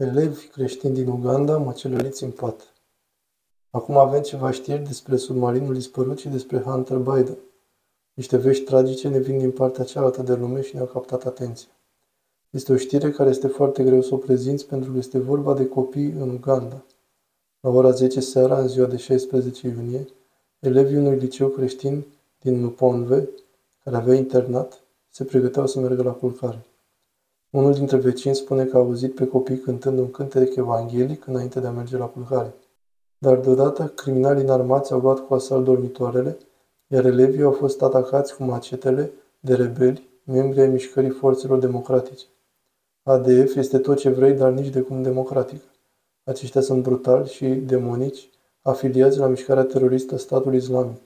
Elevi creștini din Uganda măcelăriți în pat. Acum avem ceva știri despre submarinul dispărut și despre Hunter Biden. Niște vești tragice ne vin din partea cealaltă de lume și ne-au captat atenția. Este o știre care este foarte greu să o prezinți pentru că este vorba de copii în Uganda. La ora 10 seara, în ziua de 16 iunie, elevii unui liceu creștin din Nuponve, care avea internat, se pregăteau să meargă la culcare. Unul dintre vecini spune că a auzit pe copii cântând un cântec evanghelic înainte de a merge la culcare. Dar deodată, criminalii înarmați au luat cu asalt dormitoarele, iar elevii au fost atacați cu macetele de rebeli, membri ai mișcării forțelor democratice. ADF este tot ce vrei, dar nici de cum democratică. Aceștia sunt brutali și demonici, afiliați la mișcarea teroristă statului islamic.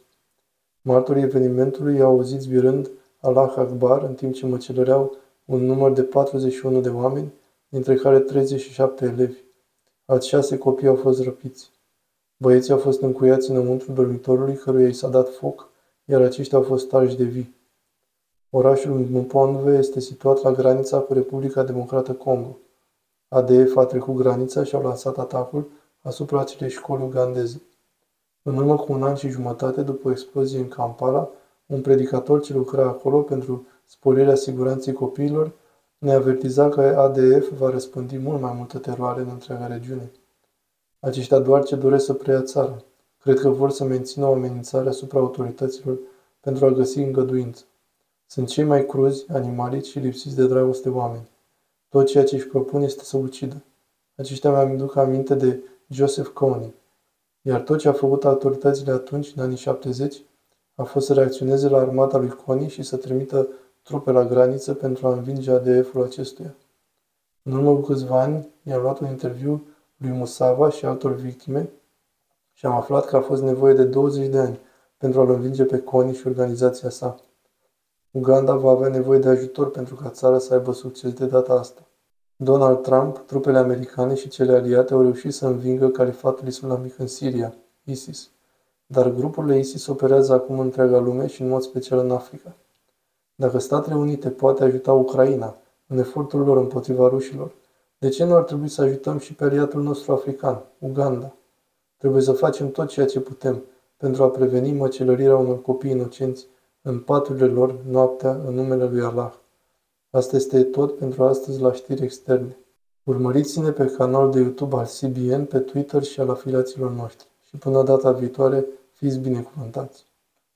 Martorii evenimentului au auzit zbirând Allah Akbar în timp ce măcelăreau un număr de 41 de oameni, dintre care 37 elevi. Alți șase copii au fost răpiți. Băieții au fost încuiați înăuntru dormitorului căruia i s-a dat foc, iar aceștia au fost tarși de vii. Orașul Mponve este situat la granița cu Republica Democrată Congo. ADF a trecut granița și au lansat atacul asupra acelei școli ugandeze. În urmă cu un an și jumătate după o explozie în Kampala, un predicator ce lucra acolo pentru sporirea siguranței copiilor, ne avertiza că ADF va răspândi mult mai multă teroare în întreaga regiune. Aceștia doar ce doresc să preia țara. Cred că vor să mențină o amenințare asupra autorităților pentru a găsi îngăduință. Sunt cei mai cruzi, animalici și lipsiți de dragoste oameni. Tot ceea ce își propun este să ucidă. Aceștia mi duc aminte de Joseph Kony. Iar tot ce a făcut autoritățile atunci, în anii 70, a fost să reacționeze la armata lui Coni și să trimită trupe la graniță pentru a învinge ADF-ul acestuia. În urmă cu câțiva ani, i-am luat un interviu lui Musava și altor victime și am aflat că a fost nevoie de 20 de ani pentru a-l învinge pe Coni și organizația sa. Uganda va avea nevoie de ajutor pentru ca țara să aibă succes de data asta. Donald Trump, trupele americane și cele aliate au reușit să învingă califatul islamic în Siria, ISIS. Dar grupurile ISIS operează acum în întreaga lume și în mod special în Africa. Dacă Statele Unite poate ajuta Ucraina în efortul lor împotriva rușilor, de ce nu ar trebui să ajutăm și pe aliatul nostru african, Uganda? Trebuie să facem tot ceea ce putem pentru a preveni măcelărirea unor copii inocenți în paturile lor noaptea în numele lui Allah. Asta este tot pentru astăzi la știri externe. Urmăriți-ne pe canalul de YouTube al CBN, pe Twitter și al afiliaților noștri. Și până data viitoare, fiți binecuvântați!